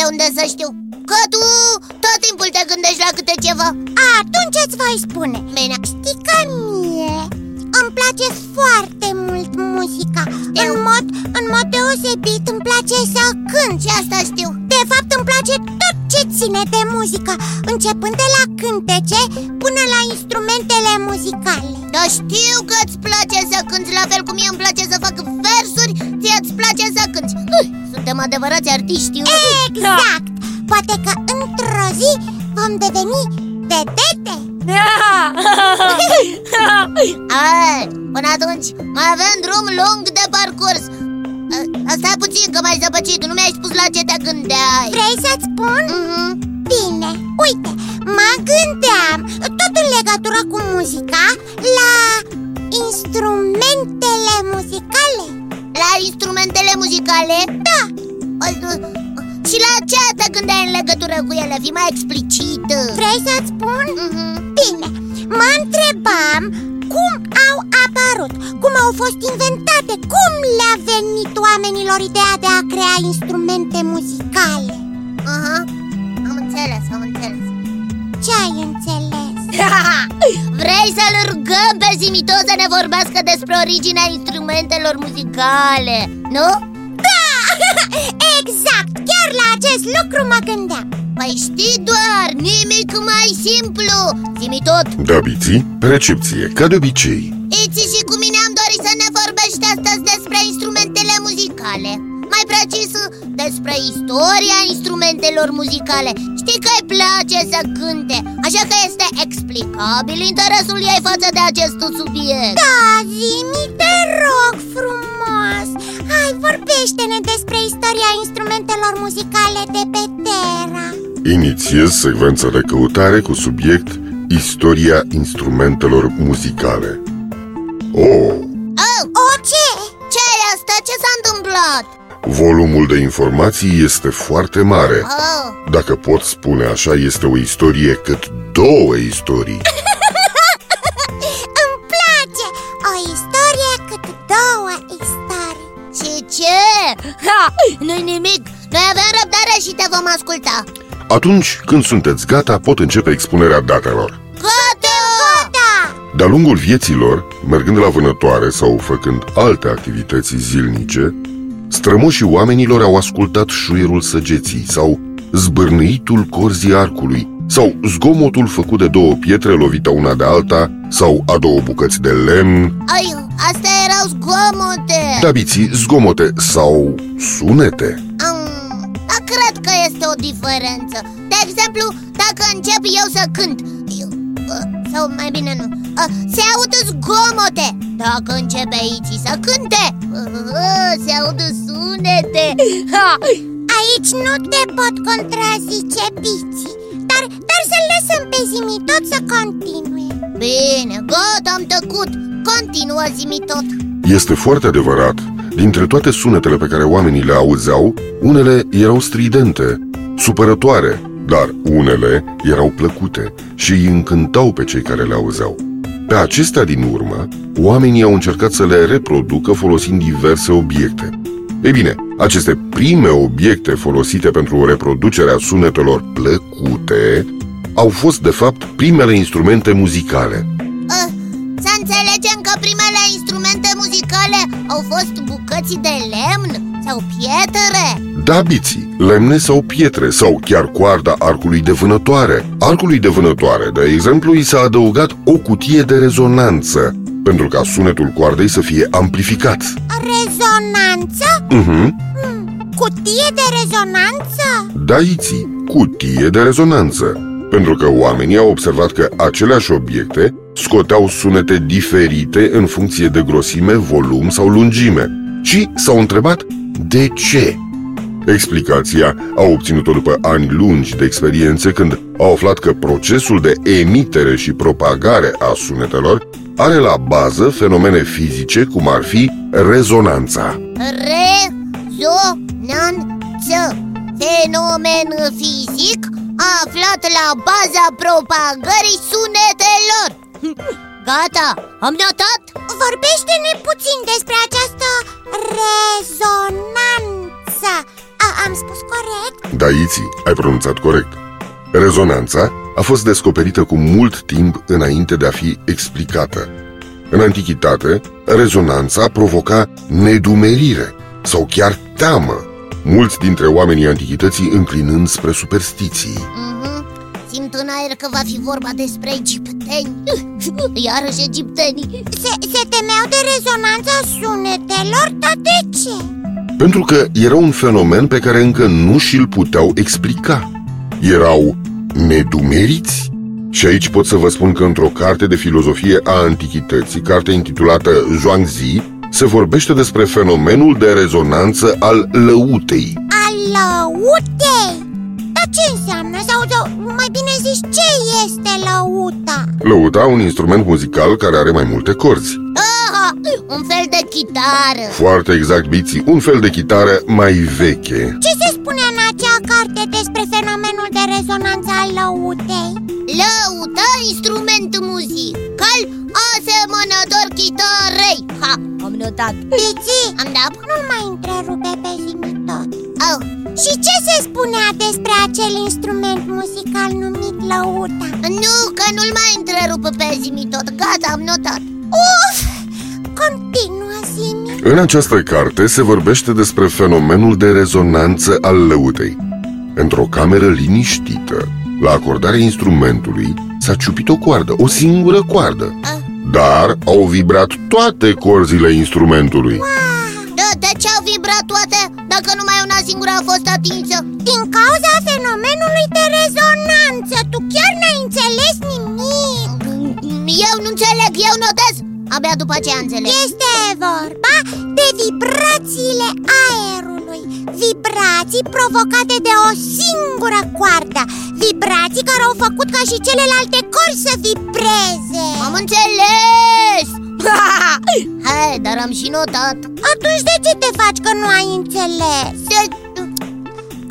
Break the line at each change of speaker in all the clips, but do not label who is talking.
de unde să știu. Că tu tot timpul te gândești la câte ceva.
Atunci îți voi spune.
Bine
Știi că mie îmi place foarte mult muzica.
Știu.
în mod, în mod deosebit îmi place să cânt.
Și asta știu
De fapt îmi place tot ce ține de muzică Începând de la cântece până la instrumentele muzicale.
Dar știu că îți place să cânti La fel cum mie îmi place să fac versuri Ție îți place să cânti. Ui, Suntem adevărați artiști
Exact! Poate că într-o zi vom deveni vedete.
Ai, Până atunci mai avem drum lung de parcurs A, Stai puțin că mai zăpăcit Nu mi-ai spus la ce te gândeai
Vrei să-ți spun?
Mhm.
Bine, uite, mă gândeam tot în legătură cu muzica la instrumentele muzicale
La instrumentele muzicale?
Da,
Ai, uh, Și la ce te gândeai în legătură cu ele? Fii mai explicit
vrei să-ți spun?
Mhm.
Bine, mă întrebam cum au apărut, cum au fost inventate, cum le-a venit oamenilor ideea de a crea instrumente muzicale.
Aha, am înțeles, am înțeles.
Ce ai înțeles?
Vrei să-l rugăm pe Zimitos să ne vorbească despre originea instrumentelor muzicale, nu?
Da, exact, chiar la acest lucru mă gândeam
Păi știi doar, nimic mai simplu. Zimi tot.
Da, Biții, recepție, ca de obicei.
Iți și cu mine am dorit să ne vorbești astăzi despre instrumentele muzicale. Mai precis, despre istoria instrumentelor muzicale. Știi că îi place să cânte Așa că este explicabil interesul ei față de acest subiect.
Da, Zimi, te rog frumos. Hai, vorbește-ne despre istoria instrumentelor muzicale de pe Terra
Inițiez secvența de căutare cu subiect Istoria instrumentelor muzicale Oh,
Oh,
O, ce?
ce e asta? Ce s-a întâmplat?
volumul de informații este foarte mare
Oh,
Dacă pot spune așa, este o istorie cât două istorii
Îmi place! O istorie cât două istorii
și ce? Ha, nu-i nimic Noi avem răbdare și te vom asculta
Atunci când sunteți gata, pot începe expunerea datelor
Gata!
Da,
De-a lungul vieților, mergând la vânătoare sau făcând alte activități zilnice, strămoșii oamenilor au ascultat șuierul săgeții sau zbârnâitul corzii arcului sau zgomotul făcut de două pietre lovite una de alta sau a două bucăți de lemn,
Ai, astea erau zgomote
dabiții, zgomote sau sunete.
um, Da, cred că este o diferență. De exemplu, dacă încep eu să cânt eu, uh, Sau mai bine nu uh, Se aud zgomote. Dacă începe aici să cânte uh, Se aud sunete. Ha!
aici nu te pot contrazice, Biții Dar, dar să lăsăm pe Zimi tot să continue.
Bine, gata, am tăcut. Continuă zi tot
Este foarte adevărat, dintre toate sunetele pe care oamenii le auzeau, unele erau stridente, supărătoare, dar unele erau plăcute și îi încântau pe cei care le auzeau. Pe acestea din urmă, oamenii au încercat să le reproducă folosind diverse obiecte. Ei bine, aceste prime obiecte folosite pentru reproducerea sunetelor plăcute au fost, de fapt, primele instrumente muzicale.
uh, Să înțelegem Au fost bucăți de lemn sau pietre
Da, biții, lemne sau pietre sau chiar coarda arcului de vânătoare. Arcului de vânătoare, de exemplu, i s-a adăugat o cutie de rezonanță pentru ca sunetul coardei să fie amplificat.
Rezonanță?
Mhm,
Cutie de rezonanță?
da, iții, cutie de rezonanță. Pentru că oamenii au observat că aceleași obiecte scoteau sunete diferite în funcție de grosime, volum sau lungime și s-au întrebat de ce. Explicația au obținut-o după ani lungi de experiențe când au aflat că procesul de emitere și propagare a sunetelor are la bază fenomene fizice cum ar fi rezonanța.
Rezonanță Fenomen fizic aflat la baza propagării sunetelor Gata, am notat.
Vorbește-ne puțin despre această rezonanță. Am spus corect?
Da, Iții, ai pronunțat corect. Rezonanța a fost descoperită cu mult timp înainte de a fi explicată. În antichitate, rezonanța provoca nedumerire sau chiar teamă Mulți dintre oamenii antichității înclinând spre superstiții.
Mhm. Simt în aer că va fi vorba despre egipteni Iarăși egiptenii
Se, se temeau de rezonanța sunetelor, dar de ce?
Pentru că era un fenomen pe care încă nu și-l puteau explica Erau nedumeriți și aici pot să vă spun că într-o carte de filozofie a antichității, carte intitulată Zhuangzi, se vorbește despre fenomenul de rezonanță al lăutei.
Al lăutei? Dar ce înseamnă? Sau, sau mai bine zici, ce este lăuta?
Lăuta, un instrument muzical care are mai multe corzi.
Aha, un fel de chitară
Foarte exact, Biții, un fel de chitară mai veche.
Ce se spune în acea carte despre fenomenul de rezonanță al lăutei?
Lăuta instrument muzical asemănător chitarei Ha, am notat
Bici,
Am dat?
nu-l mai întrerupe pe zimitot
Oh,
Și ce se spunea despre acel instrument muzical numit lăuta?
nu, că nu-l mai întrerup pe zimi tot Gata, am notat
Uf! Continuă, Zimi
În această carte se vorbește despre fenomenul de rezonanță al lăutei. Într-o cameră liniștită, la acordarea instrumentului, s-a ciupit o coardă, o singură coardă.
Ah.
Dar au vibrat toate corzile instrumentului.
Da, de ce au vibrat toate dacă numai una singură a fost atinsă?
Din cauza fenomenului de rezonanță. Tu chiar n-ai înțeles nimic.
Eu nu înțeleg, eu notez. Abia după aceea înțeleg
Este vorba de vibrațiile aerului. Vibrații provocate de o singură coardă. Vibrații care au făcut ca și celelalte corzi să vibreze.
Am înțeles Hai, dar am și notat
Atunci de ce te faci că nu ai înțeles?
de...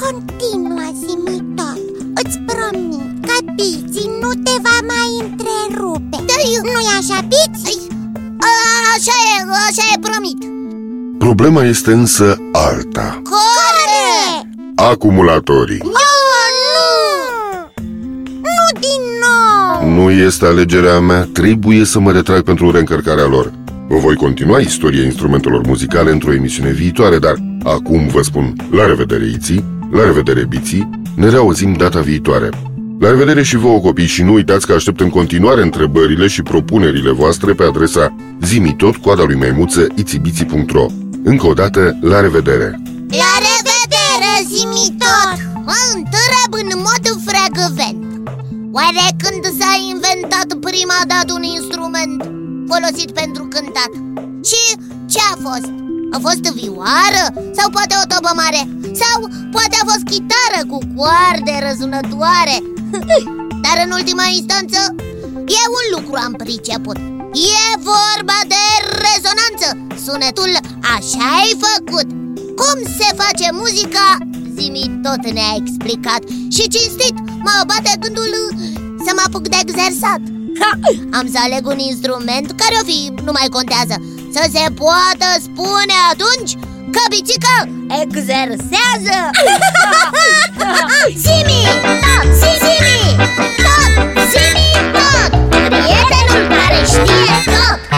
Continuă, zimi tot Îți promit că Biții nu te va mai întrerupe
Da, eu-
Nu-i așa, Biți?
A, Așa e, așa e, promit
Problema este însă alta.
Care?
Acumulatorii.
Oh, Nu
este alegerea mea, trebuie să mă retrag pentru reîncărcarea lor. Vă voi continua istoria instrumentelor muzicale într-o emisiune viitoare, dar acum vă spun la revedere Iții, la revedere Biții, ne reauzim data viitoare. La revedere și vouă copii și nu uitați că aștept în continuare întrebările și propunerile voastre pe adresa zimitot coada lui maimuță itibiții.ro Încă o dată, la revedere!
La revedere, zimi tot Mă întreb în mod frecvent Oare când s-a inventat prima dată un instrument folosit pentru cântat? Și ce a fost? A fost vioară? Sau poate o tobă mare? Sau poate a fost chitară cu coarde răzunătoare? Dar în ultima instanță, e un lucru am priceput E vorba de rezonanță Sunetul așa ai făcut Cum se face muzica? zi tot ne-a explicat Și cinstit mă bate gândul să mă apuc de exersat. Ha! Am să aleg un instrument care o fi, nu mai contează. Să se poată spune atunci că bițica exersează.
Simi, tot, Simi, tot, Simi, tot. Prietenul care știe tot.